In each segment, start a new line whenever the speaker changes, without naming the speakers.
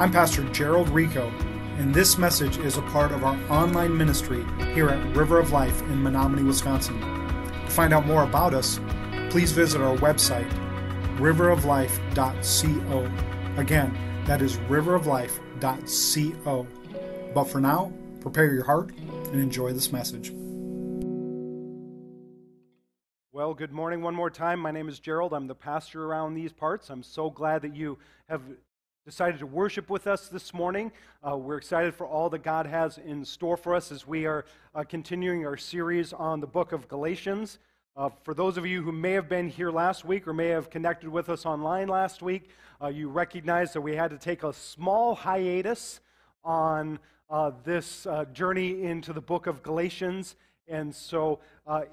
I'm Pastor Gerald Rico, and this message is a part of our online ministry here at River of Life in Menominee, Wisconsin. To find out more about us, please visit our website, riveroflife.co. Again, that is riveroflife.co. But for now, prepare your heart and enjoy this message.
Well, good morning one more time. My name is Gerald. I'm the pastor around these parts. I'm so glad that you have decided to worship with us this morning. Uh, we're excited for all that God has in store for us as we are uh, continuing our series on the book of Galatians. Uh, for those of you who may have been here last week or may have connected with us online last week, uh, you recognize that we had to take a small hiatus on uh, this uh, journey into the book of Galatians. And so,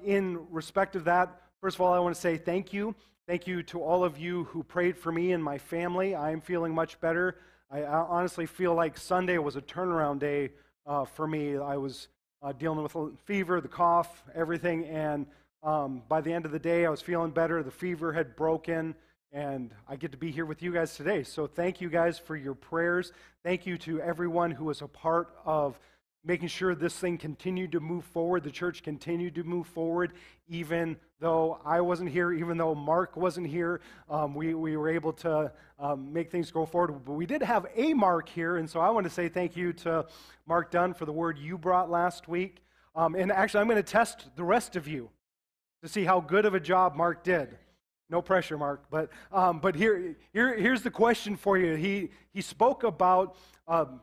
in respect of that, first of all, I want to say thank you Thank you to all of you who prayed for me and my family. I am feeling much better. I honestly feel like Sunday was a turnaround day uh, for me. I was uh, dealing with a fever, the cough, everything, and um, by the end of the day, I was feeling better. The fever had broken, and I get to be here with you guys today. So, thank you guys for your prayers. Thank you to everyone who was a part of making sure this thing continued to move forward, the church continued to move forward, even though I wasn't here, even though Mark wasn't here. Um, we, we were able to um, make things go forward. But we did have a Mark here, and so I want to say thank you to Mark Dunn for the word you brought last week. Um, and actually, I'm going to test the rest of you to see how good of a job Mark did. No pressure, Mark. But, um, but here, here, here's the question for you. He, he spoke about um,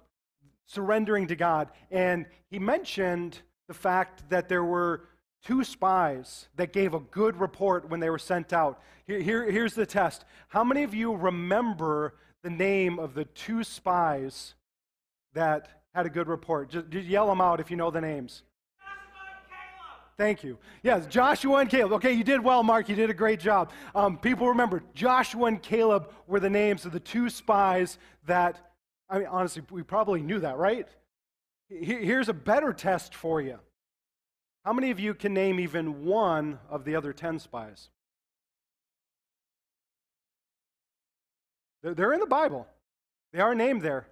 surrendering to God. And he mentioned the fact that there were two spies that gave a good report when they were sent out. Here, here, here's the test How many of you remember the name of the two spies that had a good report? Just, just yell them out if you know the names. Thank you. Yes, Joshua and Caleb. Okay, you did well, Mark. You did a great job. Um, people remember Joshua and Caleb were the names of the two spies that I mean, honestly, we probably knew that, right? Here's a better test for you. How many of you can name even one of the other 10 spies? They're in the Bible, they are named there.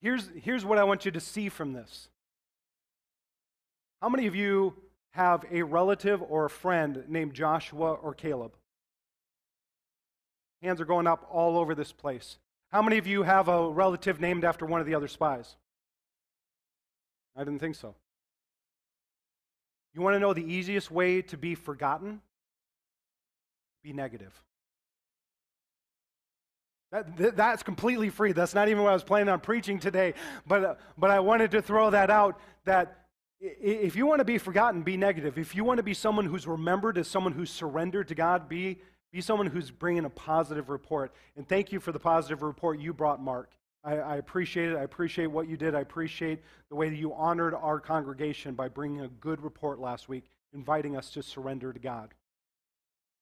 Here's, here's what I want you to see from this. How many of you have a relative or a friend named Joshua or Caleb? Hands are going up all over this place. How many of you have a relative named after one of the other spies? I didn't think so. You want to know the easiest way to be forgotten? Be negative. That, that's completely free. That's not even what I was planning on preaching today. But, but I wanted to throw that out that if you want to be forgotten, be negative. If you want to be someone who's remembered as someone who's surrendered to God, be be someone who's bringing a positive report. And thank you for the positive report you brought, Mark. I, I, appreciate it. I appreciate what you did. I appreciate the way that you honored our congregation by bringing a good report last week, inviting us to surrender to God.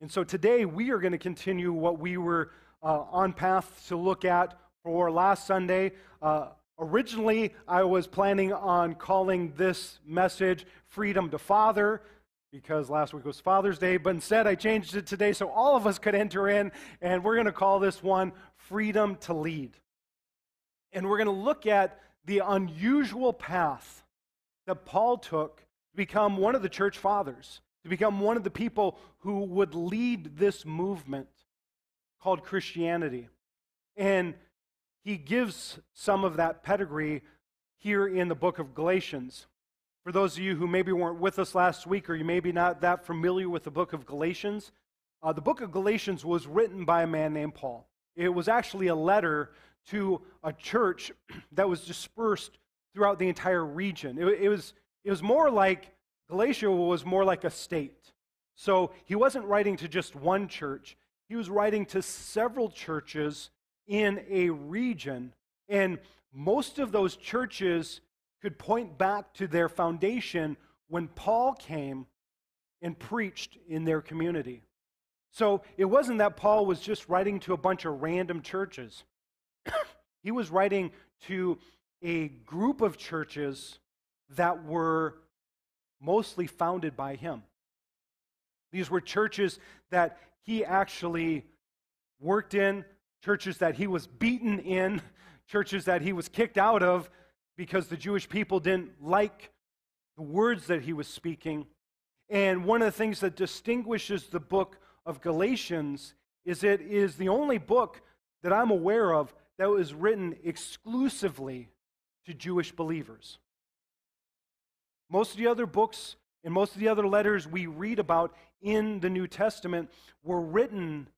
And so today we are going to continue what we were uh, on path to look at for last Sunday. Uh, originally, I was planning on calling this message Freedom to Father because last week was Father's Day, but instead I changed it today so all of us could enter in, and we're going to call this one Freedom to Lead. And we're going to look at the unusual path that Paul took to become one of the church fathers, to become one of the people who would lead this movement called Christianity. And he gives some of that pedigree here in the book of Galatians. For those of you who maybe weren't with us last week or you may be not that familiar with the book of Galatians, uh, the book of Galatians was written by a man named Paul. It was actually a letter to a church that was dispersed throughout the entire region. It, it, was, it was more like, Galatia was more like a state. So he wasn't writing to just one church, he was writing to several churches in a region. And most of those churches could point back to their foundation when Paul came and preached in their community. So it wasn't that Paul was just writing to a bunch of random churches. he was writing to a group of churches that were mostly founded by him. These were churches that he actually worked in, churches that he was beaten in, churches that he was kicked out of because the Jewish people didn't like the words that he was speaking. And one of the things that distinguishes the book of Galatians is it is the only book that I'm aware of that was written exclusively to Jewish believers. Most of the other books and most of the other letters we read about in the New Testament were written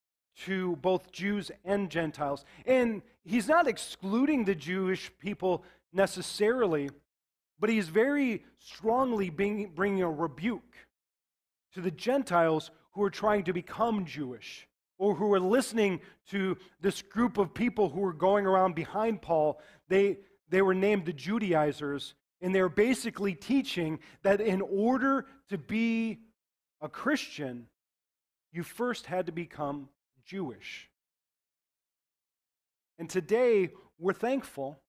to both Jews and Gentiles. And he's not excluding the Jewish people necessarily, but he's very strongly being, bringing a rebuke to the Gentiles who are trying to become Jewish or who are listening to this group of people who were going around behind Paul. They, they were named the Judaizers, and they're basically teaching that in order to be a Christian, you first had to become Jewish. And today, we're thankful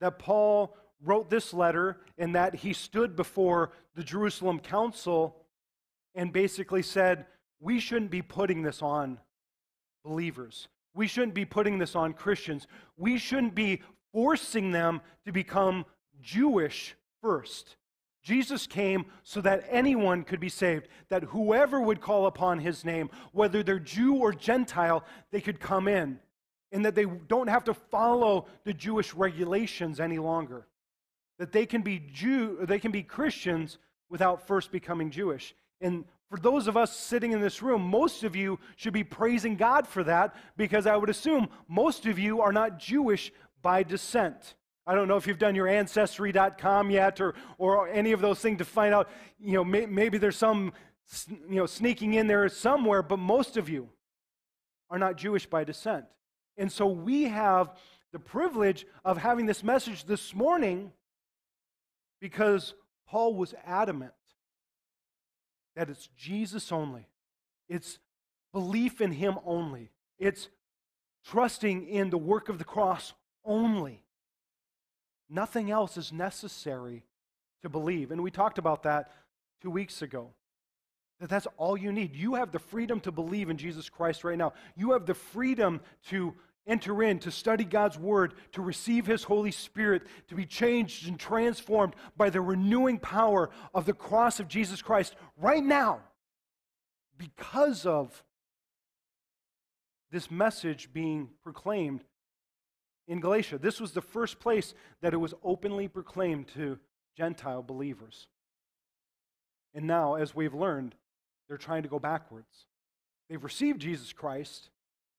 that Paul wrote this letter and that he stood before the Jerusalem council and basically said, We shouldn't be putting this on believers. We shouldn't be putting this on Christians. We shouldn't be forcing them to become Jewish first. Jesus came so that anyone could be saved, that whoever would call upon his name, whether they're Jew or Gentile, they could come in, and that they don't have to follow the Jewish regulations any longer. That they can be Jew, they can be Christians without first becoming Jewish. And for those of us sitting in this room, most of you should be praising God for that because I would assume most of you are not Jewish by descent. I don't know if you've done your ancestry.com yet or, or any of those things to find out, you know, may, maybe there's some, you know, sneaking in there somewhere, but most of you are not Jewish by descent. And so we have the privilege of having this message this morning because Paul was adamant that it's Jesus only. It's belief in Him only. It's trusting in the work of the cross only. Nothing else is necessary to believe. And we talked about that two weeks ago. That that's all you need. You have the freedom to believe in Jesus Christ right now. You have the freedom to enter in, to study God's Word, to receive His Holy Spirit, to be changed and transformed by the renewing power of the cross of Jesus Christ right now because of this message being proclaimed in Galatia. This was the first place that it was openly proclaimed to Gentile believers. And now, as we've learned, they're trying to go backwards. They've received Jesus Christ,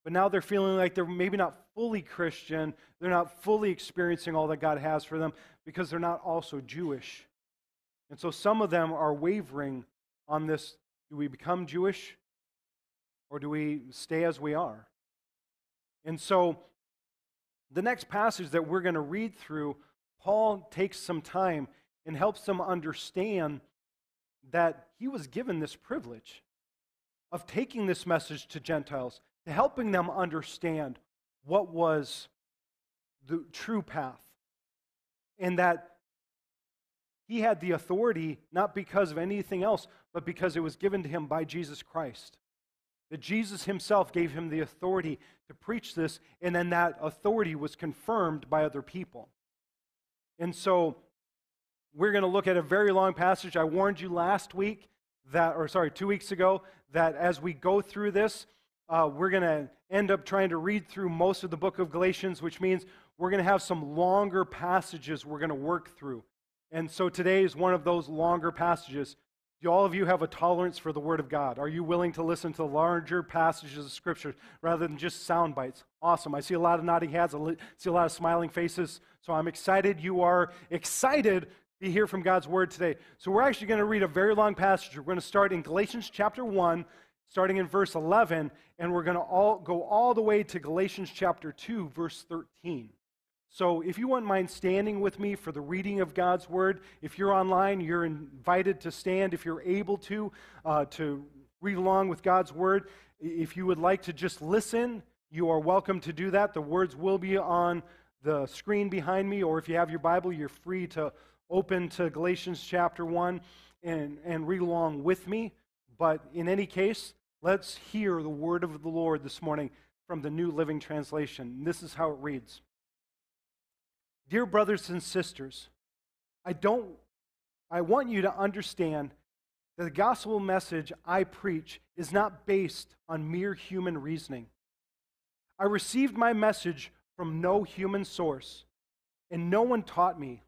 but now they're feeling like they're maybe not fully Christian. They're not fully experiencing all that God has for them because they're not also Jewish. And so some of them are wavering on this do we become Jewish or do we stay as we are? And so the next passage that we're going to read through, Paul takes some time and helps them understand that he was given this privilege of taking this message to Gentiles, to helping them understand what was the true path. And that he had the authority not because of anything else, but because it was given to him by Jesus Christ. That Jesus himself gave him the authority to preach this, and then that authority was confirmed by other people. And so we're going to look at a very long passage. I warned you last week that, or sorry, two weeks ago, that as we go through this, uh, we're going to end up trying to read through most of the book of Galatians, which means we're going to have some longer passages we're going to work through. And so today is one of those longer passages. Do all of you have a tolerance for the Word of God? Are you willing to listen to larger passages of Scripture rather than just sound bites? Awesome. I see a lot of nodding heads. I see a lot of smiling faces. So I'm excited. You are excited to hear from God's Word today. So we're actually going to read a very long passage. We're going to start in Galatians chapter 1, starting in verse 11, and we're going to all go all the way to Galatians chapter 2, verse 13. So if you wouldn't mind standing with me for the reading of God's word, if you're online, you're invited to stand if you're able to, uh, to read along with God's word. If you would like to just listen, you are welcome to do that. The words will be on the screen behind me, or if you have your Bible, you're free to open to Galatians chapter 1 and, and read along with me. But in any case, let's hear the word of the Lord this morning from the New Living Translation. This is how it reads. Dear brothers and sisters, I don't I want you to understand that the gospel message I preach is not based on mere human reasoning. I received my message from no human source, and no one taught me.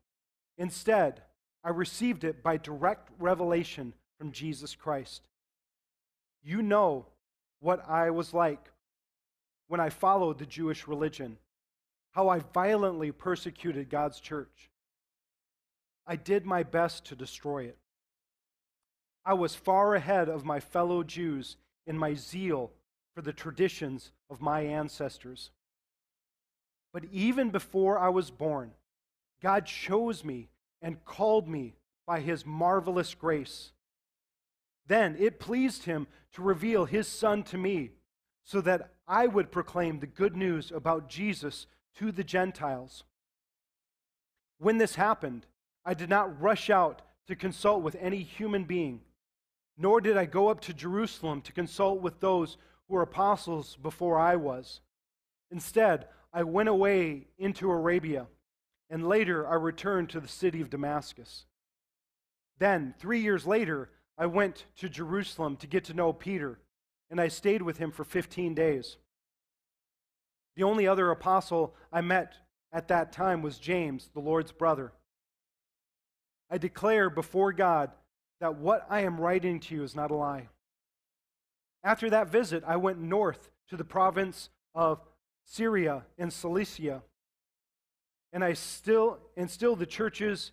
Instead, I received it by direct revelation from Jesus Christ. You know what I was like when I followed the Jewish religion, how I violently persecuted God's church. I did my best to destroy it. I was far ahead of my fellow Jews in my zeal for the traditions of my ancestors. But even before I was born, God chose me and called me by his marvelous grace. Then it pleased him to reveal his Son to me so that I would proclaim the good news about Jesus to the Gentiles. When this happened, I did not rush out to consult with any human being, nor did I go up to Jerusalem to consult with those who were apostles before I was. Instead, I went away into Arabia, and later I returned to the city of Damascus. Then, three years later, I went to Jerusalem to get to know Peter, and I stayed with him for 15 days. The only other apostle I met at that time was James, the Lord's brother. I declare before God that what I am writing to you is not a lie. After that visit, I went north to the province of Syria and Cilicia. And I still and still the churches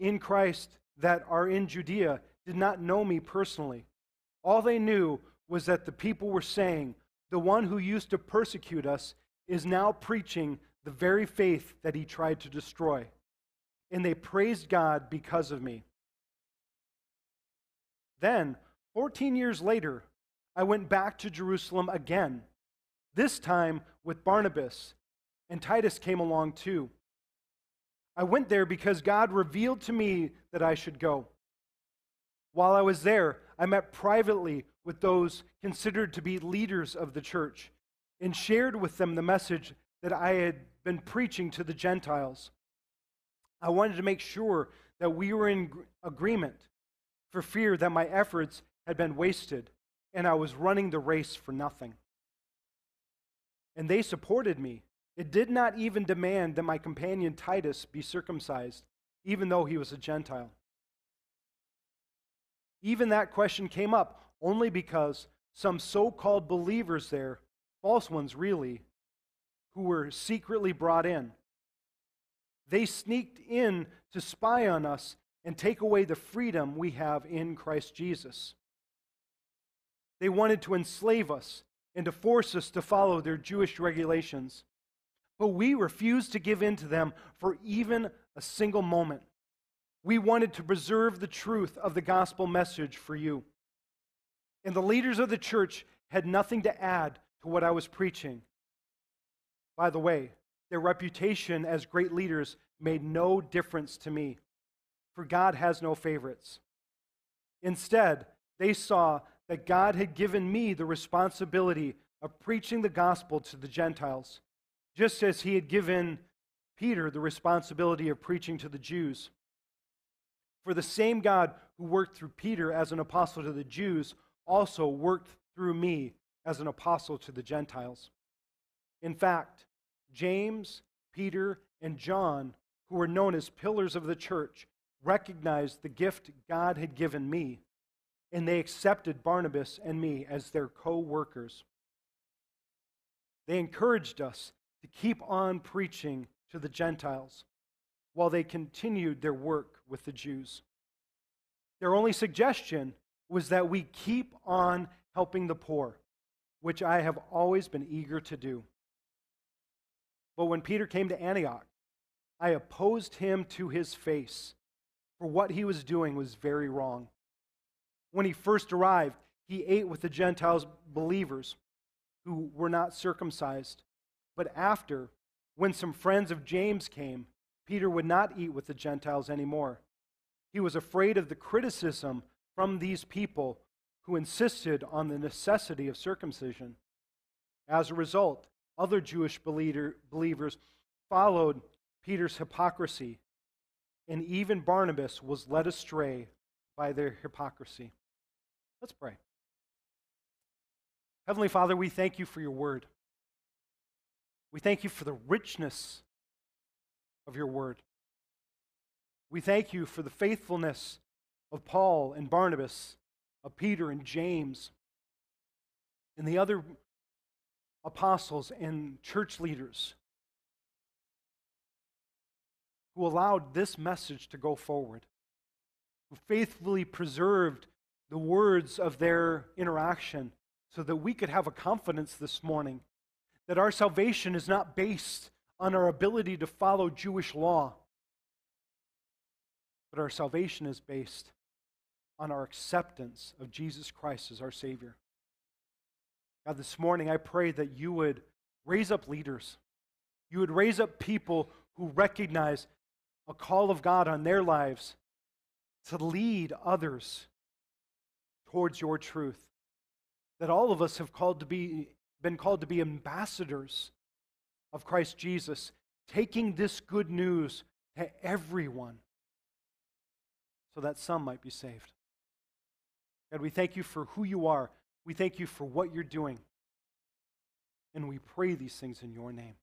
in Christ that are in Judea did not know me personally. All they knew was that the people were saying, The one who used to persecute us is now preaching the very faith that he tried to destroy. And they praised God because of me. Then, 14 years later, I went back to Jerusalem again, this time with Barnabas, and Titus came along too. I went there because God revealed to me that I should go. While I was there, I met privately with those considered to be leaders of the church and shared with them the message that I had been preaching to the Gentiles. I wanted to make sure that we were in agreement for fear that my efforts had been wasted and I was running the race for nothing. And they supported me. It did not even demand that my companion Titus be circumcised, even though he was a Gentile. Even that question came up only because some so called believers there, false ones really, who were secretly brought in, they sneaked in to spy on us and take away the freedom we have in Christ Jesus. They wanted to enslave us and to force us to follow their Jewish regulations. But we refused to give in to them for even a single moment. We wanted to preserve the truth of the gospel message for you. And the leaders of the church had nothing to add to what I was preaching. By the way, their reputation as great leaders made no difference to me, for God has no favorites. Instead, they saw that God had given me the responsibility of preaching the gospel to the Gentiles, just as he had given Peter the responsibility of preaching to the Jews. For the same God who worked through Peter as an apostle to the Jews also worked through me as an apostle to the Gentiles. In fact, James, Peter, and John, who were known as pillars of the church, recognized the gift God had given me, and they accepted Barnabas and me as their co workers. They encouraged us to keep on preaching to the Gentiles while they continued their work with the Jews. Their only suggestion was that we keep on helping the poor, which I have always been eager to do. But when Peter came to Antioch, I opposed him to his face, for what he was doing was very wrong. When he first arrived, he ate with the Gentiles believers who were not circumcised. But after, when some friends of James came, Peter would not eat with the Gentiles anymore. He was afraid of the criticism from these people who insisted on the necessity of circumcision. As a result, other Jewish believers followed Peter's hypocrisy, and even Barnabas was led astray by their hypocrisy. Let's pray. Heavenly Father, we thank you for your word. We thank you for the richness of your word. We thank you for the faithfulness of Paul and Barnabas, of Peter and James, and the other apostles and church leaders who allowed this message to go forward, who faithfully preserved the words of their interaction so that we could have a confidence this morning that our salvation is not based on our ability to follow Jewish law, but our salvation is based on our acceptance of Jesus Christ as our Savior. God, this morning I pray that you would raise up leaders. You would raise up people who recognize a call of God on their lives to lead others towards your truth. That all of us have called to be, been called to be ambassadors of Christ Jesus, taking this good news to everyone so that some might be saved. God, we thank you for who you are. We thank you for what you're doing. And we pray these things in your name.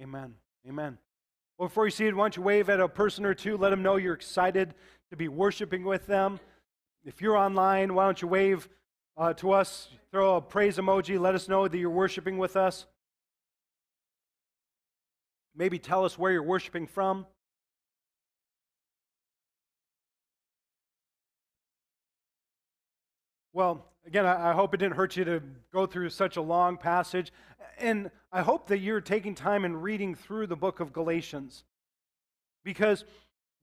Amen. Amen. Well, before you see it, why don't you wave at a person or two? Let them know you're excited to be worshiping with them. If you're online, why don't you wave uh, to us? Throw a praise emoji. Let us know that you're worshiping with us. Maybe tell us where you're worshiping from. Well, again, I hope it didn't hurt you to go through such a long passage. And I hope that you're taking time and reading through the book of Galatians. Because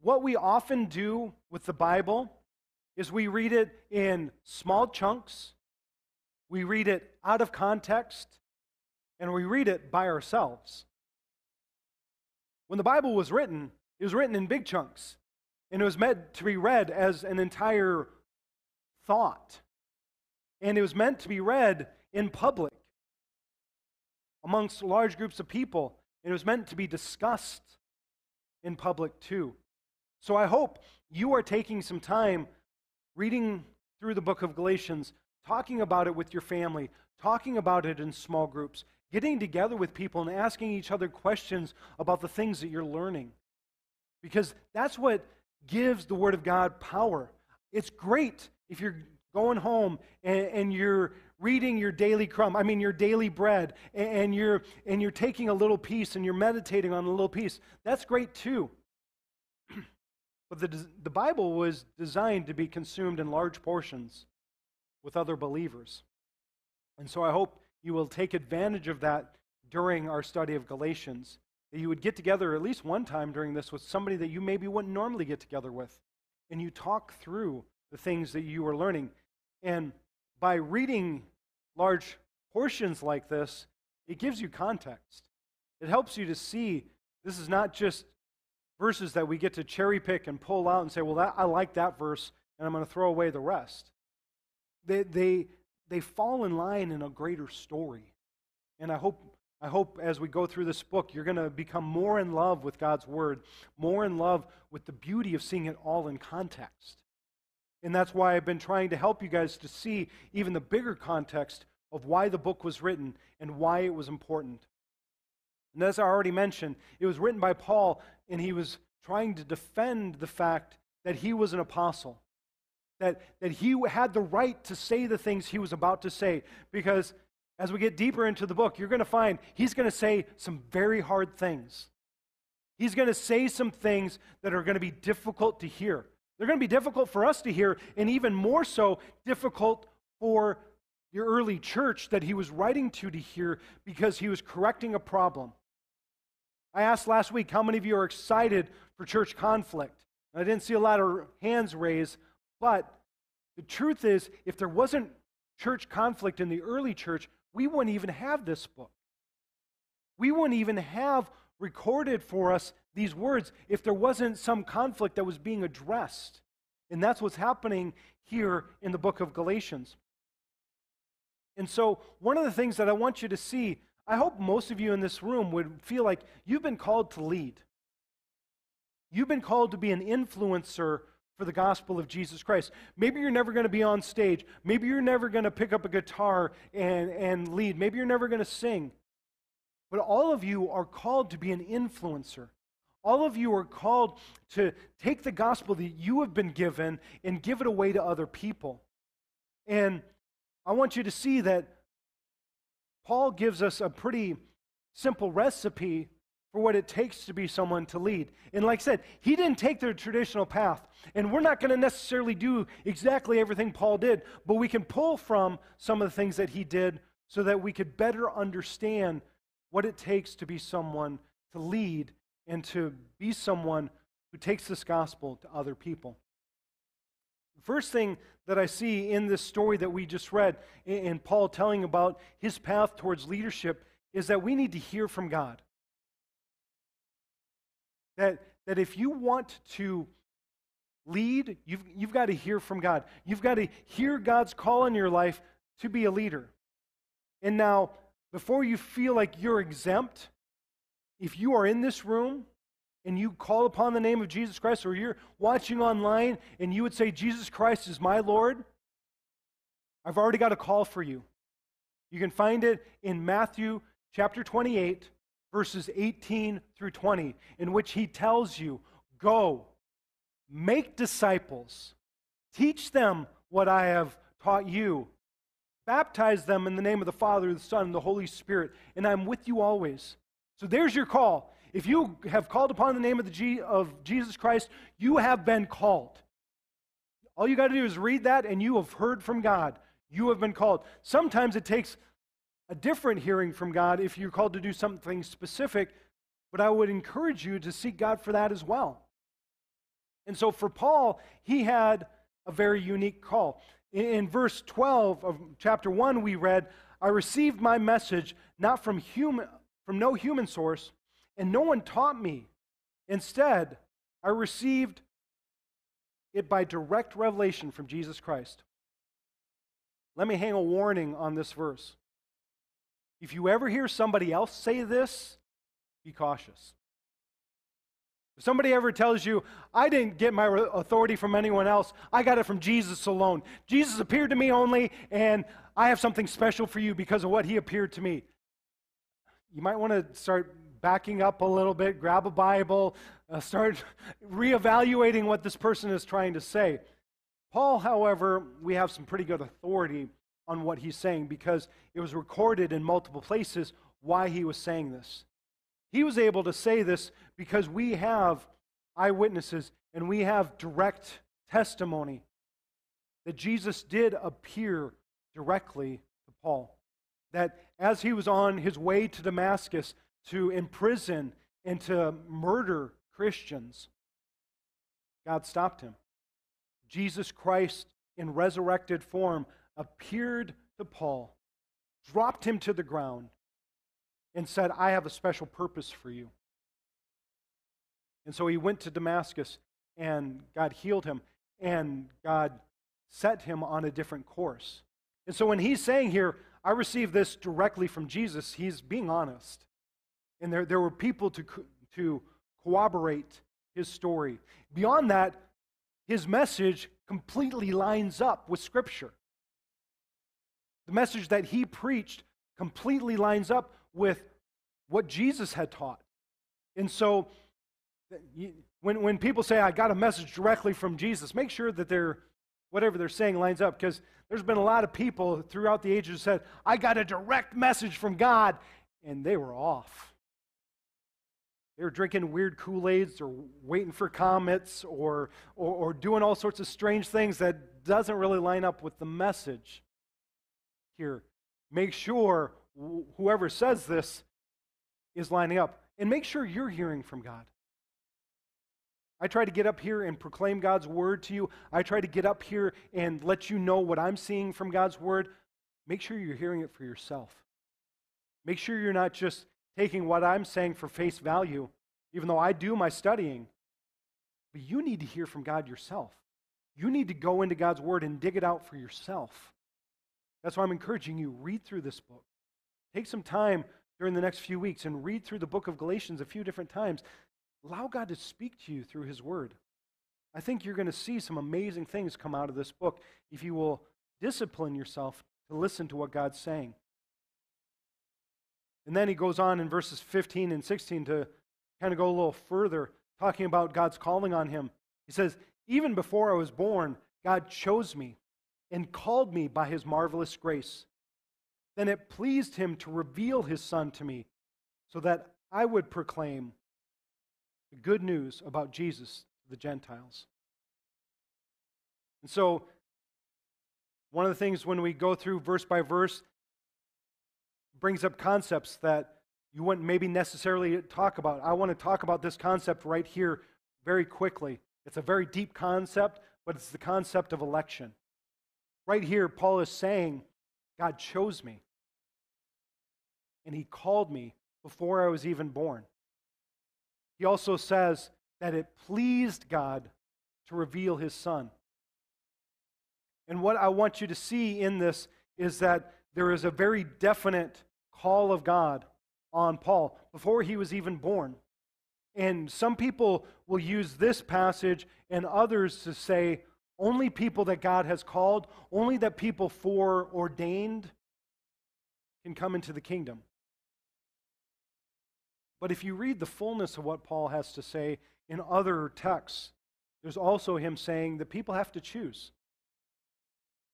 what we often do with the Bible is we read it in small chunks, we read it out of context, and we read it by ourselves. When the Bible was written, it was written in big chunks, and it was meant to be read as an entire thought. And it was meant to be read in public amongst large groups of people. And it was meant to be discussed in public too. So I hope you are taking some time reading through the book of Galatians, talking about it with your family, talking about it in small groups, getting together with people and asking each other questions about the things that you're learning. Because that's what gives the Word of God power. It's great if you're going home and, and you're reading your daily crumb, I mean your daily bread, and, and, you're and you're taking a little piece and you're meditating on a little piece. That's great too. but the, the Bible was designed to be consumed in large portions with other believers. And so I hope you will take advantage of that during our study of Galatians. That you would get together at least one time during this with somebody that you maybe wouldn't normally get together with. And you talk through the things that you are learning. And by reading large portions like this, it gives you context. It helps you to see this is not just verses that we get to cherry pick and pull out and say, well, that, I like that verse, and I'm going to throw away the rest. They, they, they fall in line in a greater story. And I hope, I hope as we go through this book, you're going to become more in love with God's Word, more in love with the beauty of seeing it all in context. And that's why I've been trying to help you guys to see even the bigger context of why the book was written and why it was important. And as I already mentioned, it was written by Paul, and he was trying to defend the fact that he was an apostle, that, that he had the right to say the things he was about to say. Because as we get deeper into the book, you're going to find he's going to say some very hard things. He's going to say some things that are going to be difficult to hear. They're going to be difficult for us to hear, and even more so, difficult for the early church that he was writing to to hear because he was correcting a problem. I asked last week how many of you are excited for church conflict. I didn't see a lot of hands raised, but the truth is, if there wasn't church conflict in the early church, we wouldn't even have this book. We wouldn't even have recorded for us these words if there wasn't some conflict that was being addressed. And that's what's happening here in the book of Galatians. And so, one of the things that I want you to see I hope most of you in this room would feel like you've been called to lead. You've been called to be an influencer for the gospel of Jesus Christ. Maybe you're never going to be on stage. Maybe you're never going to pick up a guitar and, and lead. Maybe you're never going to sing. But all of you are called to be an influencer. All of you are called to take the gospel that you have been given and give it away to other people. And I want you to see that Paul gives us a pretty simple recipe for what it takes to be someone to lead. And like I said, he didn't take the traditional path. And we're not going to necessarily do exactly everything Paul did, but we can pull from some of the things that he did so that we could better understand what it takes to be someone to lead and to be someone who takes this gospel to other people. The first thing that I see in this story that we just read, in Paul telling about his path towards leadership, is that we need to hear from God. That, that if you want to lead, you've, you've got to hear from God. You've got to hear God's call in your life to be a leader. And now, before you feel like you're exempt, if you are in this room and you call upon the name of Jesus Christ, or you're watching online and you would say, Jesus Christ is my Lord, I've already got a call for you. You can find it in Matthew chapter 28, verses 18 through 20, in which he tells you, Go, make disciples, teach them what I have taught you, baptize them in the name of the Father, the Son, and the Holy Spirit, and I'm with you always. So there's your call. If you have called upon the name of, the G- of Jesus Christ, you have been called. All you got to do is read that, and you have heard from God. You have been called. Sometimes it takes a different hearing from God if you're called to do something specific, but I would encourage you to seek God for that as well. And so for Paul, he had a very unique call. In, verse 12 of chapter 1, we read, I received my message not from, human, from no human source, and no one taught me. Instead, I received it by direct revelation from Jesus Christ. Let me hang a warning on this verse. If you ever hear somebody else say this, be cautious. If somebody ever tells you, I didn't get my authority from anyone else, I got it from Jesus alone. Jesus appeared to me only, and I have something special for you because of what he appeared to me. You might want to start backing up a little bit, grab a Bible, uh, start reevaluating what this person is trying to say. Paul, however, we have some pretty good authority on what he's saying because it was recorded in multiple places why he was saying this. He was able to say this because we have eyewitnesses and we have direct testimony that Jesus did appear directly to Paul. That as he was on his way to Damascus to imprison and to murder Christians, God stopped him. Jesus Christ, in resurrected form, appeared to Paul, dropped him to the ground, and said, I have a special purpose for you. And so he went to Damascus, and God healed him, and God set him on a different course. And so when he's saying here, I received this directly from Jesus, he's being honest. And there, there were people to, to corroborate his story. Beyond that, his message completely lines up with Scripture. The message that he preached completely lines up with what Jesus had taught. And so, when, when people say, I got a message directly from Jesus, make sure that they're, whatever they're saying lines up because there's been a lot of people throughout the ages who said, I got a direct message from God, and they were off. They were drinking weird Kool Aids or waiting for comets or, or, or doing all sorts of strange things that doesn't really line up with the message here. Make sure whoever says this is lining up. And make sure you're hearing from God. I try to get up here and proclaim God's word to you. I try to get up here and let you know what I'm seeing from God's word. Make sure you're hearing it for yourself. Make sure you're not just taking what I'm saying for face value, even though I do my studying. But you need to hear from God yourself. You need to go into God's word and dig it out for yourself. That's why I'm encouraging you read through this book. Take some time during the next few weeks and read through the book of Galatians a few different times. Allow God to speak to you through His Word. I think you're going to see some amazing things come out of this book if you will discipline yourself to listen to what God's saying. And then he goes on in verses 15 and 16 to kind of go a little further, talking about God's calling on him. He says, Even before I was born, God chose me and called me by his marvelous grace. Then it pleased him to reveal his son to me so that I would proclaim the good news about Jesus to the Gentiles. And so, one of the things when we go through verse by verse brings up concepts that you wouldn't maybe necessarily talk about. I want to talk about this concept right here very quickly. It's a very deep concept, but it's the concept of election. Right here, Paul is saying, God chose me, and he called me before I was even born. He also says that it pleased God to reveal his son. And what I want you to see in this is that there is a very definite call of God on Paul before he was even born. And some people will use this passage and others to say only people that God has called, only that people foreordained can come into the kingdom. But if you read the fullness of what Paul has to say in other texts, there's also him saying that people have to choose.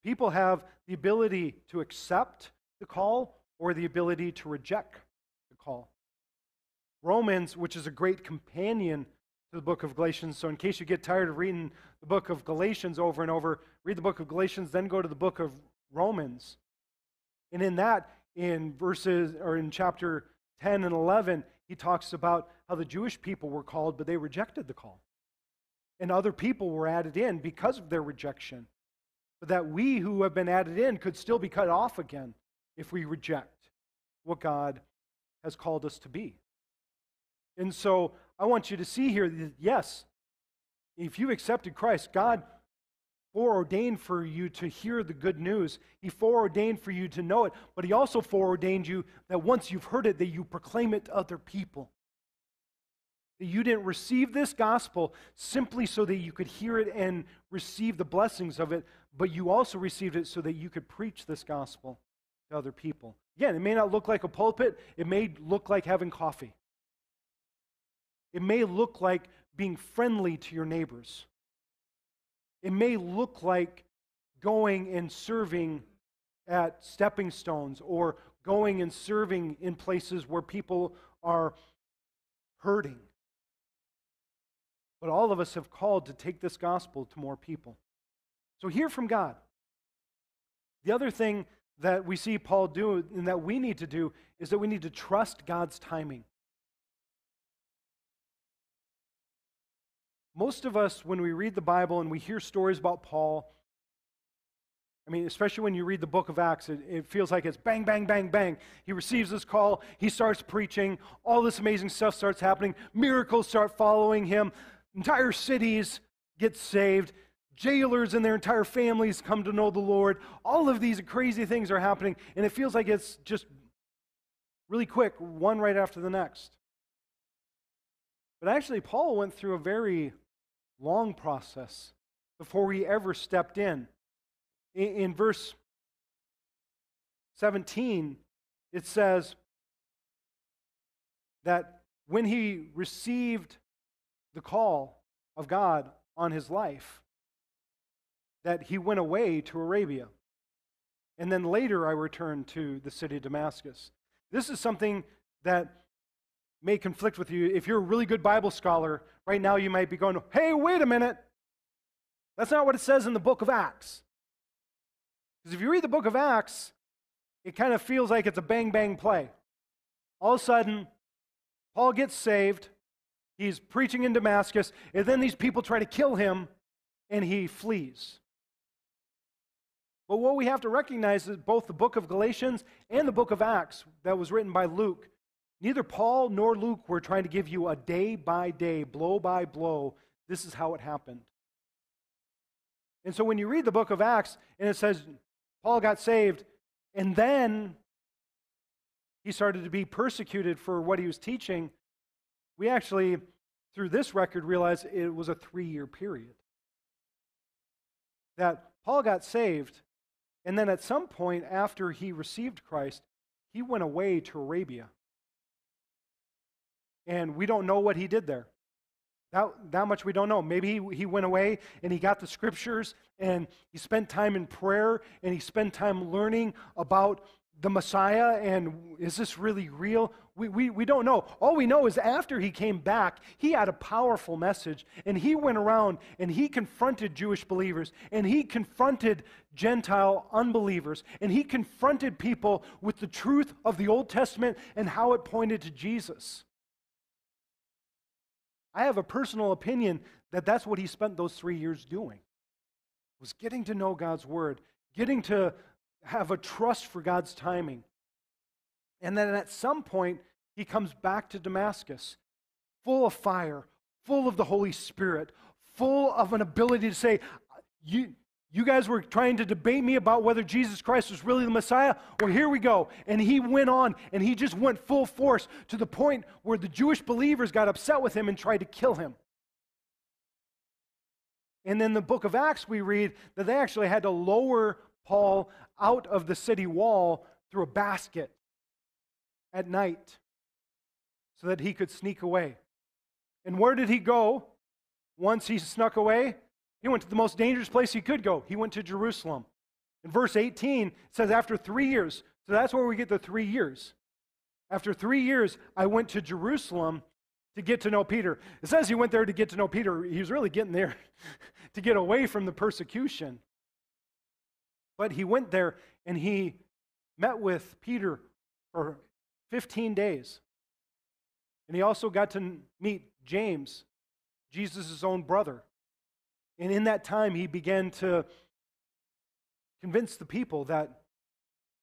People have the ability to accept the call or the ability to reject the call. Romans, which is a great companion to the book of Galatians, so in case you get tired of reading the book of Galatians over and over, read the book of Galatians, then go to the book of Romans. And in that, in verses or in chapter 10 and 11, he talks about how the Jewish people were called, but they rejected the call. And other people were added in because of their rejection. But that we who have been added in could still be cut off again if we reject what God has called us to be. And so I want you to see here that yes, if you've accepted Christ, God foreordained for you to hear the good news. He foreordained for you to know it, but He also foreordained you that once you've heard it, that you proclaim it to other people. That you didn't receive this gospel simply so that you could hear it and receive the blessings of it, but you also received it so that you could preach this gospel to other people. Again, it may not look like a pulpit, it may look like having coffee. It may look like being friendly to your neighbors. It may look like going and serving at stepping stones or going and serving in places where people are hurting. But all of us have called to take this gospel to more people. So hear from God. The other thing that we see Paul do and that we need to do is that we need to trust God's timing. Most of us, when we read the Bible and we hear stories about Paul, I mean, especially when you read the book of Acts, it, it, feels like it's bang, bang, bang, bang. He receives this call, he starts preaching, all this amazing stuff starts happening, miracles start following him, entire cities get saved, jailers and their entire families come to know the Lord. All of these crazy things are happening, and it feels like it's just really quick, one right after the next. But actually, Paul went through a very long process before he ever stepped in. In, verse 17, it says that when he received the call of God on his life, that he went away to Arabia. And then later I returned to the city of Damascus. This is something that may conflict with you. If you're a really good Bible scholar, right now you might be going, hey, wait a minute. That's not what it says in the book of Acts. Because if you read the book of Acts, it kind of feels like it's a bang bang play. All of a sudden, Paul gets saved. He's preaching in Damascus, and then these people try to kill him, and he flees. But what we have to recognize is both the book of Galatians and the book of Acts that was written by Luke Neither Paul nor Luke were trying to give you a day by day, blow by blow, this is how it happened. And so when you read the book of Acts and it says Paul got saved, and then he started to be persecuted for what he was teaching, we actually, through this record, realize it was a three year period. That Paul got saved, and then at some point after he received Christ, he went away to Arabia. And we don't know what he did there. That, that much we don't know. Maybe he, he went away and he got the scriptures and he spent time in prayer and he spent time learning about the Messiah and is this really real? We, we, we don't know. All we know is after he came back, he had a powerful message and he went around and he confronted Jewish believers and he confronted Gentile unbelievers and he confronted people with the truth of the Old Testament and how it pointed to Jesus. I have a personal opinion that that's what he spent those three years doing was getting to know God's word, getting to have a trust for God's timing. And then at some point, he comes back to Damascus, full of fire, full of the Holy Spirit, full of an ability to say, you, you guys were trying to debate me about whether Jesus Christ was really the Messiah. Well, here we go. And he went on and he just went full force to the point where the Jewish believers got upset with him and tried to kill him. And then the book of Acts, we read that they actually had to lower Paul out of the city wall through a basket at night so that he could sneak away. And where did he go once he snuck away? He went to the most dangerous place he could go. He went to Jerusalem. In verse 18, it says, after three years, so that's where we get the three years. After three years, I went to Jerusalem to get to know Peter. It says he went there to get to know Peter. He was really getting there to get away from the persecution. But he went there and he met with Peter for 15 days. And he also got to meet James, Jesus' own brother. And in that time, he began to convince the people that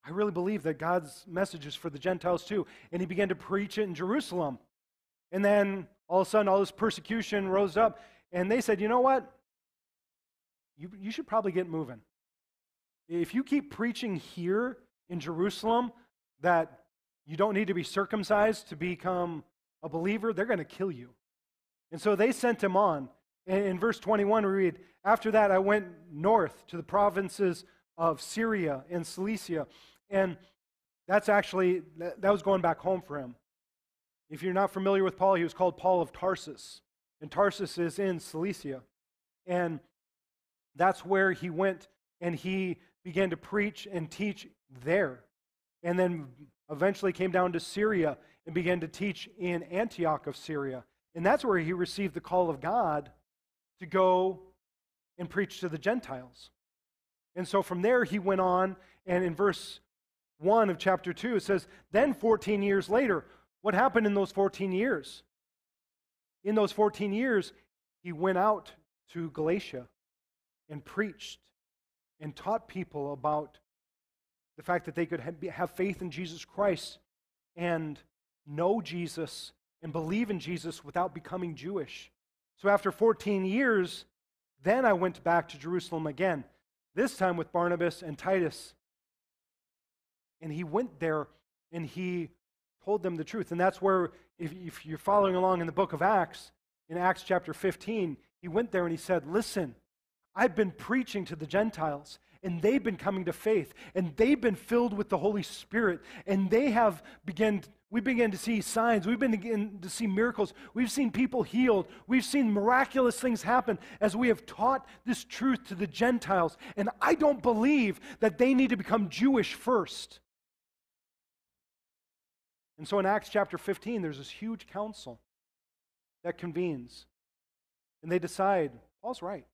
I really believe that God's message is for the Gentiles too. And he began to preach it in Jerusalem. And then all of a sudden, all this persecution rose up. And they said, you know what? You, you should probably get moving. If you keep preaching here in Jerusalem that you don't need to be circumcised to become a believer, they're going to kill you. And so they sent him on. In verse 21, we read, After that, I went north to the provinces of Syria and Cilicia. And that's actually, that was going back home for him. If you're not familiar with Paul, he was called Paul of Tarsus. And Tarsus is in Cilicia. And that's where he went and he began to preach and teach there. And then eventually came down to Syria and began to teach in Antioch of Syria. And that's where he received the call of God to go and preach to the Gentiles. And so from there he went on, and in verse 1 of chapter 2, it says, Then 14 years later, what happened in those 14 years? In those 14 years, he went out to Galatia and preached and taught people about the fact that they could have faith in Jesus Christ and know Jesus and believe in Jesus without becoming Jewish. So after 14 years, then I went back to Jerusalem again, this time with Barnabas and Titus. And he went there and he told them the truth. And that's where, if, if you're following along in the book of Acts, in Acts chapter 15, he went there and he said, Listen, I've been preaching to the Gentiles, and they've been coming to faith, and they've been filled with the Holy Spirit, and they have begun. We began to see signs. We've been begin to see miracles. We've seen people healed. We've seen miraculous things happen as we have taught this truth to the Gentiles. And I don't believe that they need to become Jewish first. And so in Acts chapter 15, there's this huge council that convenes. And they decide Paul's right.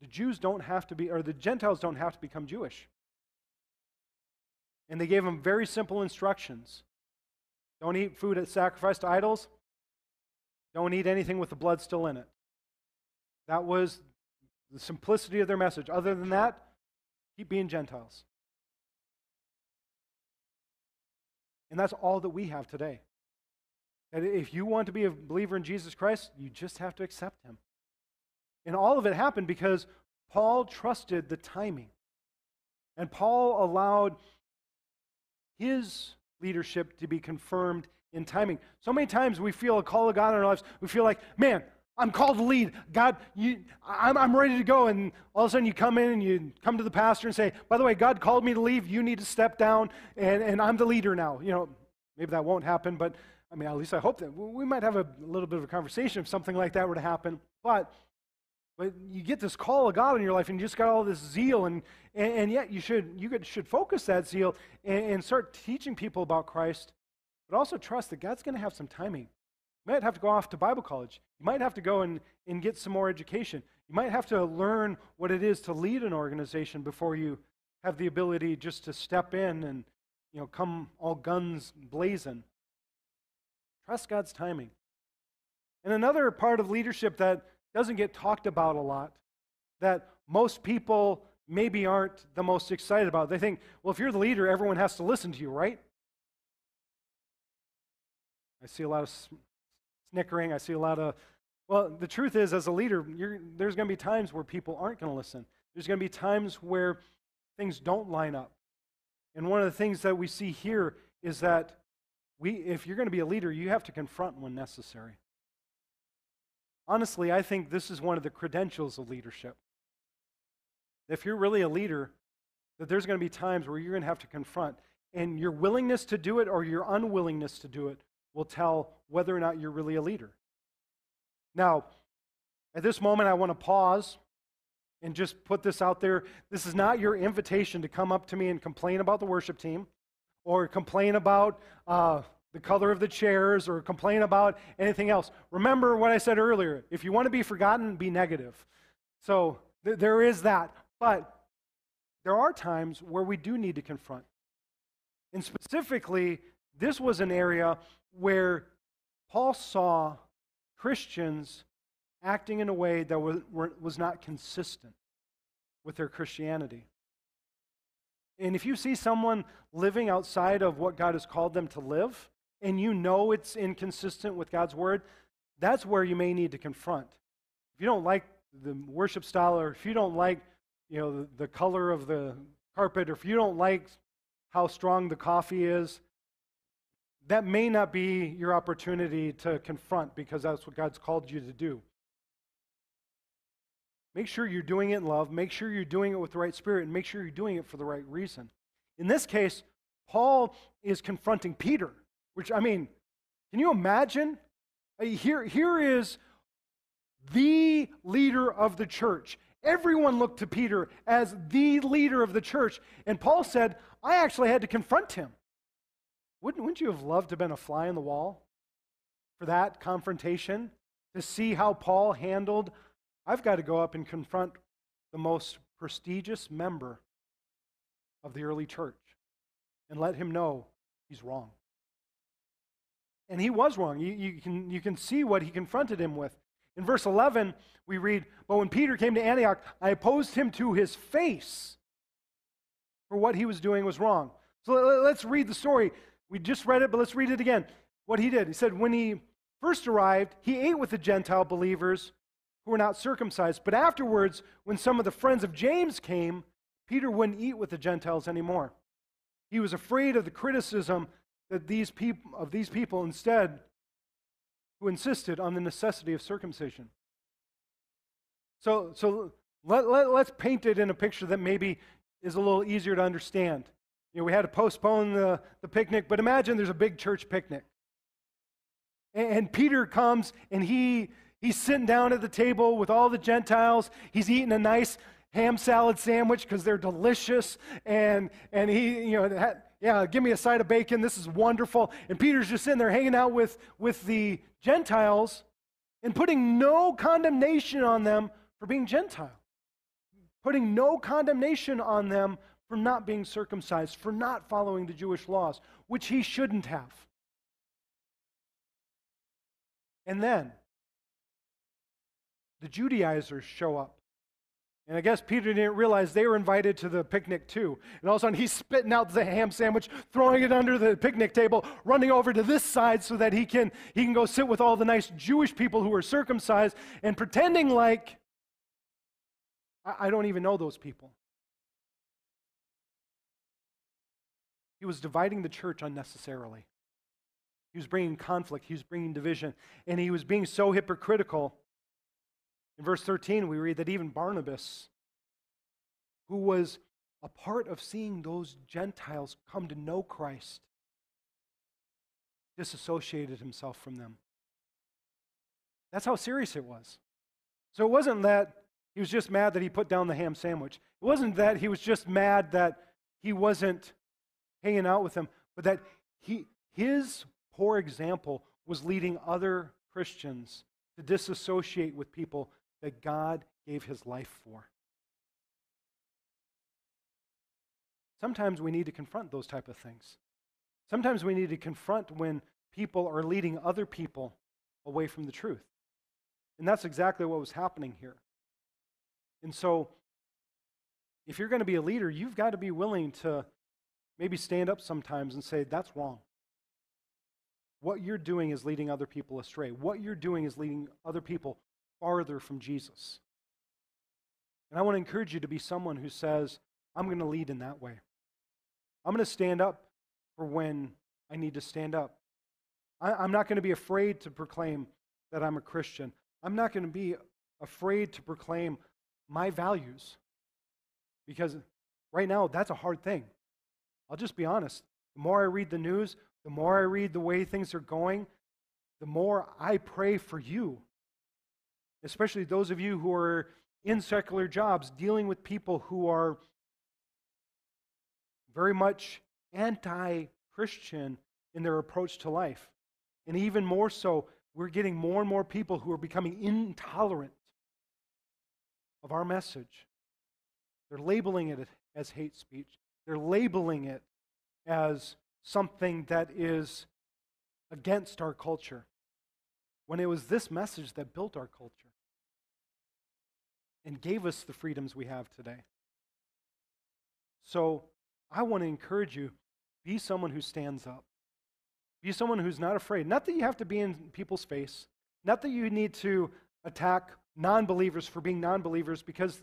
The Jews don't have to be, or the Gentiles don't have to become Jewish. And they gave them very simple instructions don't eat food that's sacrificed to idols, don't eat anything with the blood still in it. That was the simplicity of their message. Other than that, keep being Gentiles. And that's all that we have today. And if you want to be a believer in Jesus Christ, you just have to accept him. And all of it happened because Paul trusted the timing. And Paul allowed his leadership to be confirmed in timing. So many times we feel a call of God in our lives. We feel like, man, I'm called to lead. God, you, I'm, I'm ready to go. And all of a sudden you come in and you come to the pastor and say, by the way, God called me to leave. You need to step down, and, and I'm the leader now. You know, maybe that won't happen, but I mean, at least I hope that we might have a little bit of a conversation if something like that were to happen. But but you get this call of God in your life, and you just got all this zeal, and, and, and yet you should you should focus that zeal and, and start teaching people about Christ, but also trust that God's going to have some timing. You might have to go off to Bible college. You might have to go and, and get some more education. You might have to learn what it is to lead an organization before you have the ability just to step in and you know come all guns blazing. Trust God's timing. And another part of leadership that doesn't get talked about a lot, that most people maybe aren't the most excited about. They think, well, if you're the leader, everyone has to listen to you, right? I see a lot of snickering. I see a lot of, well, the truth is, as a leader, there's going to be times where people aren't going to listen. There's going to be times where things don't line up. And one of the things that we see here is that we, if you're going to be a leader, you have to confront when necessary. Honestly, I think this is one of the credentials of leadership. If you're really a leader, that there's going to be times where you're going to have to confront, and your willingness to do it or your unwillingness to do it will tell whether or not you're really a leader. Now, at this moment, I want to pause and just put this out there. This is not your invitation to come up to me and complain about the worship team or complain about uh, the color of the chairs or complain about anything else. Remember what I said earlier. If you want to be forgotten, be negative. So th- there is that. But there are times where we do need to confront. And specifically, this was an area where Paul saw Christians acting in a way that was, was not consistent with their Christianity. And if you see someone living outside of what God has called them to live, and you know it's inconsistent with God's word, that's where you may need to confront. If you don't like the worship style, or if you don't like, you know, the, the color of the carpet, or if you don't like how strong the coffee is, that may not be your opportunity to confront because that's what God's called you to do. Make sure you're doing it in love. Make sure you're doing it with the right spirit, and make sure you're doing it for the right reason. In this case, Paul is confronting Peter. Which, I mean, can you imagine? Here, here is the leader of the church. Everyone looked to Peter as the leader of the church. And Paul said, I actually had to confront him. Wouldn't, wouldn't you have loved to have been a fly on the wall for that confrontation? To see how Paul handled, I've got to go up and confront the most prestigious member of the early church and let him know he's wrong. And he was wrong. You, you, can, you can see what he confronted him with. In verse 11, we read, But when Peter came to Antioch, I opposed him to his face, for what he was doing was wrong. So let's read the story. We just read it, but let's read it again. What he did. He said, When he first arrived, he ate with the Gentile believers who were not circumcised. But afterwards, when some of the friends of James came, Peter wouldn't eat with the Gentiles anymore. He was afraid of the criticism that these peop- of these people instead who insisted on the necessity of circumcision. So, so let, let, let's paint it in a picture that maybe is a little easier to understand. You know, we had to postpone the, the picnic, but imagine there's a big church picnic. And, and Peter comes and he, he's sitting down at the table with all the Gentiles. He's eating a nice ham salad sandwich because they're delicious. And, and he, you know, yeah, give me a side of bacon. This is wonderful. And Peter's just sitting there hanging out with, with the Gentiles and putting no condemnation on them for being Gentile, putting no condemnation on them for not being circumcised, for not following the Jewish laws, which he shouldn't have. And then the Judaizers show up. And I guess Peter didn't realize they were invited to the picnic too. And all of a sudden, he's spitting out the ham sandwich, throwing it under the picnic table, running over to this side so that he can, he can go sit with all the nice Jewish people who are circumcised and pretending like I, I don't even know those people. he was dividing the church unnecessarily. He was bringing conflict, he was bringing division, and he was being so hypocritical. In verse 13, we read that even Barnabas, who was a part of seeing those Gentiles come to know Christ, disassociated himself from them. That's how serious it was. So it wasn't that he was just mad that he put down the ham sandwich. It wasn't that he was just mad that he wasn't hanging out with them, but that he, his poor example was leading other Christians to disassociate with people that God gave his life for. Sometimes we need to confront those type of things. Sometimes we need to confront when people are leading other people away from the truth. And that's exactly what was happening here. And so, if you're going to be a leader, you've got to be willing to maybe stand up sometimes and say, that's wrong. What you're doing is leading other people astray. What you're doing is leading other people farther from Jesus. And I want to encourage you to be someone who says, I'm going to lead in that way. I'm going to stand up for when I need to stand up. I, am not going to be afraid to proclaim that I'm a Christian. I'm not going to be afraid to proclaim my values because right now that's a hard thing. I'll just be honest. The more I read the news, the more I read the way things are going, the more I pray for you, especially those of you who are in secular jobs, dealing with people who are very much anti Christian in their approach to life. And even more so, we're getting more and more people who are becoming intolerant of our message. They're labeling it as hate speech, they're labeling it as something that is against our culture. When it was this message that built our culture and gave us the freedoms we have today. So I want to encourage you be someone who stands up. Be someone who's not afraid. Not that you have to be in people's face, not that you need to attack non believers for being non believers, because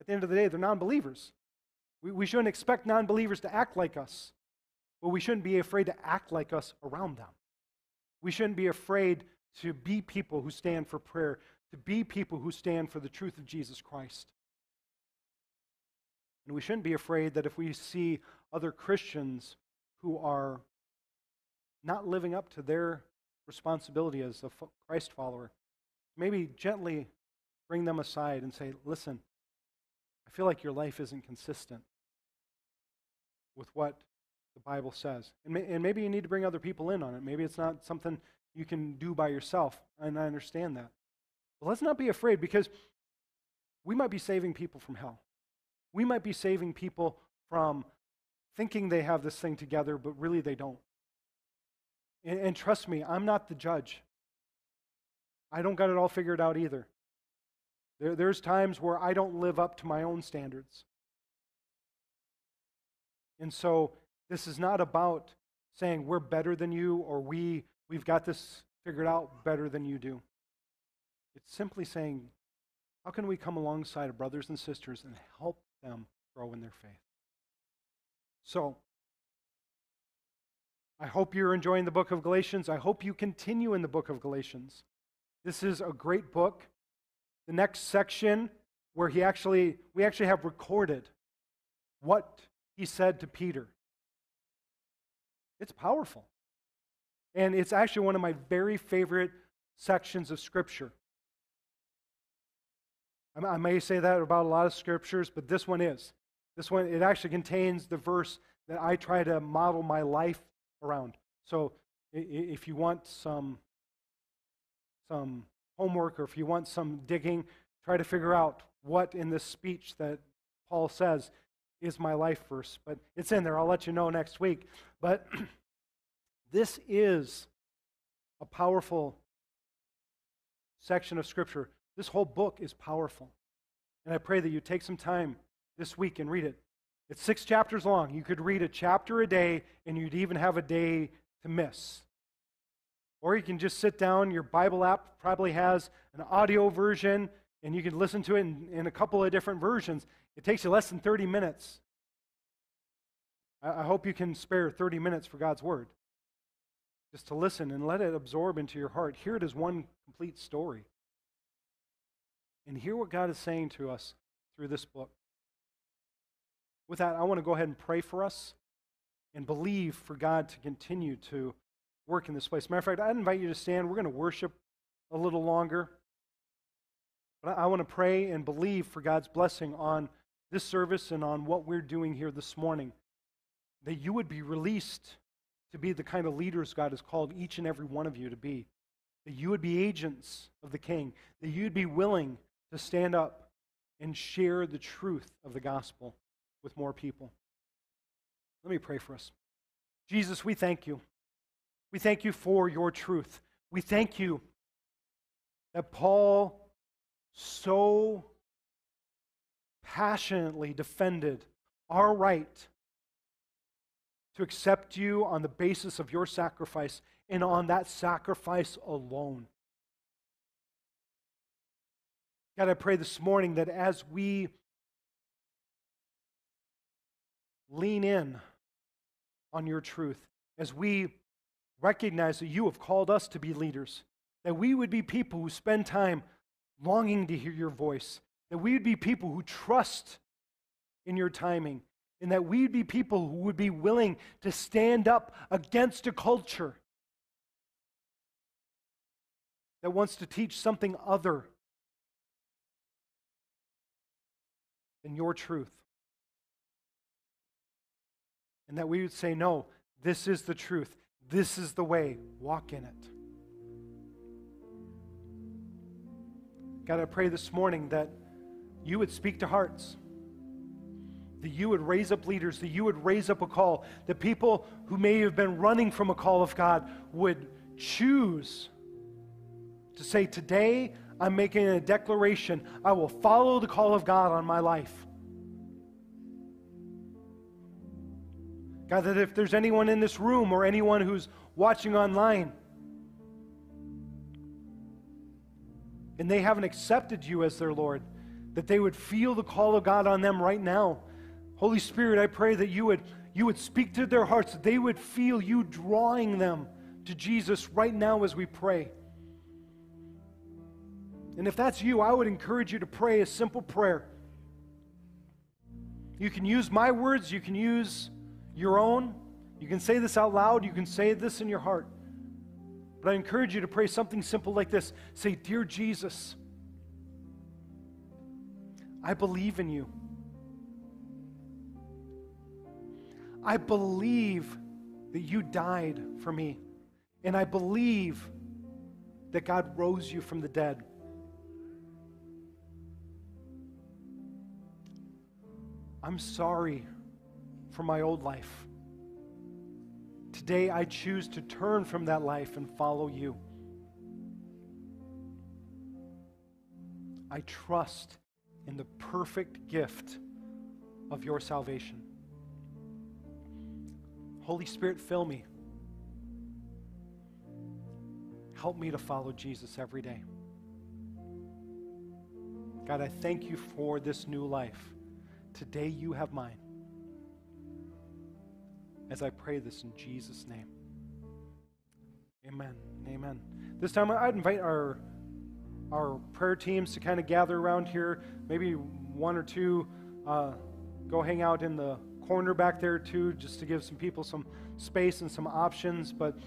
at the end of the day, they're non believers. We, we shouldn't expect non believers to act like us, but we shouldn't be afraid to act like us around them. We shouldn't be afraid to be people who stand for prayer, to be people who stand for the truth of Jesus Christ. And we shouldn't be afraid that if we see other Christians who are not living up to their responsibility as a Christ follower, maybe gently bring them aside and say, listen, I feel like your life isn't consistent with what the Bible says. And, may, and maybe you need to bring other people in on it. Maybe it's not something you can do by yourself, and I understand that. But let's not be afraid because we might be saving people from hell. We might be saving people from thinking they have this thing together, but really they don't. And, and trust me, I'm not the judge. I don't got it all figured out either. There, there's times where I don't live up to my own standards. And so this is not about saying we're better than you or we, we've got this figured out better than you do. It's simply saying, how can we come alongside of brothers and sisters and help them grow in their faith? So, I hope you're enjoying the book of Galatians. I hope you continue in the book of Galatians. This is a great book. The next section where he actually we actually have recorded what he said to Peter. It's powerful. And it's actually one of my very favorite sections of scripture. I may say that about a lot of scriptures, but this one is. This one, it actually contains the verse that I try to model my life around. So if you want some, some homework or if you want some digging, try to figure out what in this speech that Paul says is my life verse. But it's in there. I'll let you know next week. But this is a powerful section of Scripture. This whole book is powerful. And I pray that you take some time this week and read it. It's six chapters long. You could read a chapter a day, and you'd even have a day to miss. Or you can just sit down. Your Bible app probably has an audio version, and you can listen to it in, in a couple of different versions. It takes you less than 30 minutes. I, I hope you can spare 30 minutes for God's Word just to listen and let it absorb into your heart. Hear it as one complete story. And hear what God is saying to us through this book. With that, I want to go ahead and pray for us and believe for God to continue to work in this place. Matter of fact, I'd invite you to stand. We're going to worship a little longer. But I want to pray and believe for God's blessing on this service and on what we're doing here this morning. That you would be released to be the kind of leaders God has called each and every one of you to be. That you would be agents of the King. That you'd be willing to stand up and share the truth of the gospel with more people. Let me pray for us. Jesus, we thank you. We thank you for your truth. We thank you that Paul so passionately defended our right to accept you on the basis of your sacrifice and on that sacrifice alone. God, I pray this morning that as we lean in on your truth, as we recognize that you have called us to be leaders, that we would be people who spend time longing to hear your voice, that we would be people who trust in your timing, and that we would be people who would be willing to stand up against a culture that wants to teach something other than your truth. And that we would say, no, this is the truth. This is the way. Walk in it. God, I pray this morning that you would speak to hearts, that you would raise up leaders, that you would raise up a call, that people who may have been running from a call of God would choose to say, Today I'm making a declaration. I will follow the call of God on my life. God, that if there's anyone in this room or anyone who's watching online and they haven't accepted you as their Lord, that they would feel the call of God on them right now. Holy Spirit, I pray that you would, you would speak to their hearts, that they would feel you drawing them to Jesus right now as we pray. And if that's you, I would encourage you to pray a simple prayer. You can use my words, you can use your own. You can say this out loud, you can say this in your heart. But I encourage you to pray something simple like this Say, Dear Jesus, I believe in you. I believe that you died for me. And I believe that God rose you from the dead. I'm sorry for my old life. Today, I choose to turn from that life and follow you. I trust in the perfect gift of your salvation. Holy Spirit, fill me. Help me to follow Jesus every day. God, I thank you for this new life. Today you have mine as I pray this in Jesus' name. Amen. Amen. This time I'd invite our our prayer teams to kind of gather around here. Maybe one or two uh, go hang out in the corner back there too, just to give some people some space and some options. But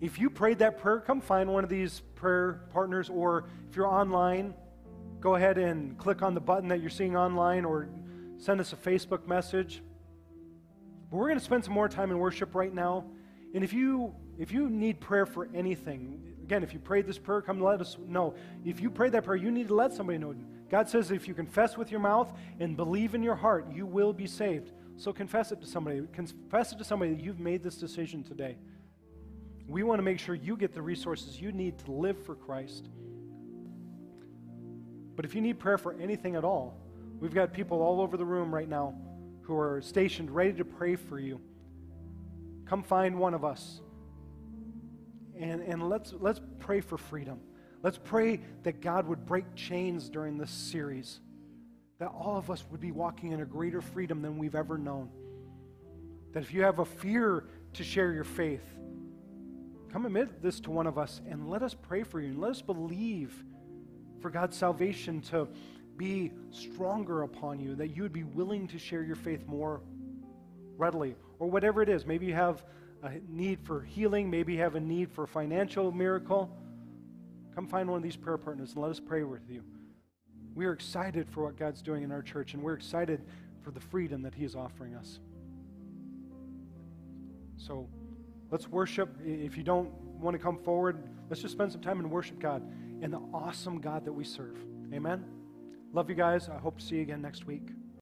if you prayed that prayer, come find one of these prayer partners, or if you're online, go ahead and click on the button that you're seeing online, or send us a Facebook message. But we're going to spend some more time in worship right now. And if you if you need prayer for anything, again, if you prayed this prayer, come let us know. If you prayed that prayer, you need to let somebody know. God says if you confess with your mouth and believe in your heart, you will be saved. So confess it to somebody. Confess it to somebody that you've made this decision today. We want to make sure you get the resources you need to live for Christ. But if you need prayer for anything at all, we've got people all over the room right now who are stationed ready to pray for you. Come find one of us. And, and let's, let's pray for freedom. Let's pray that God would break chains during this series, that all of us would be walking in a greater freedom than we've ever known. That if you have a fear to share your faith, come admit this to one of us and let us pray for you and let us believe for God's salvation to be stronger upon you, that you would be willing to share your faith more readily, or whatever it is. Maybe you have a need for healing, maybe you have a need for a financial miracle. Come find one of these prayer partners and let us pray with you. We are excited for what God's doing in our church, and we're excited for the freedom that He is offering us. So let's worship. If you don't want to come forward, let's just spend some time and worship God and the awesome God that we serve. Amen. Love you guys. I hope to see you again next week.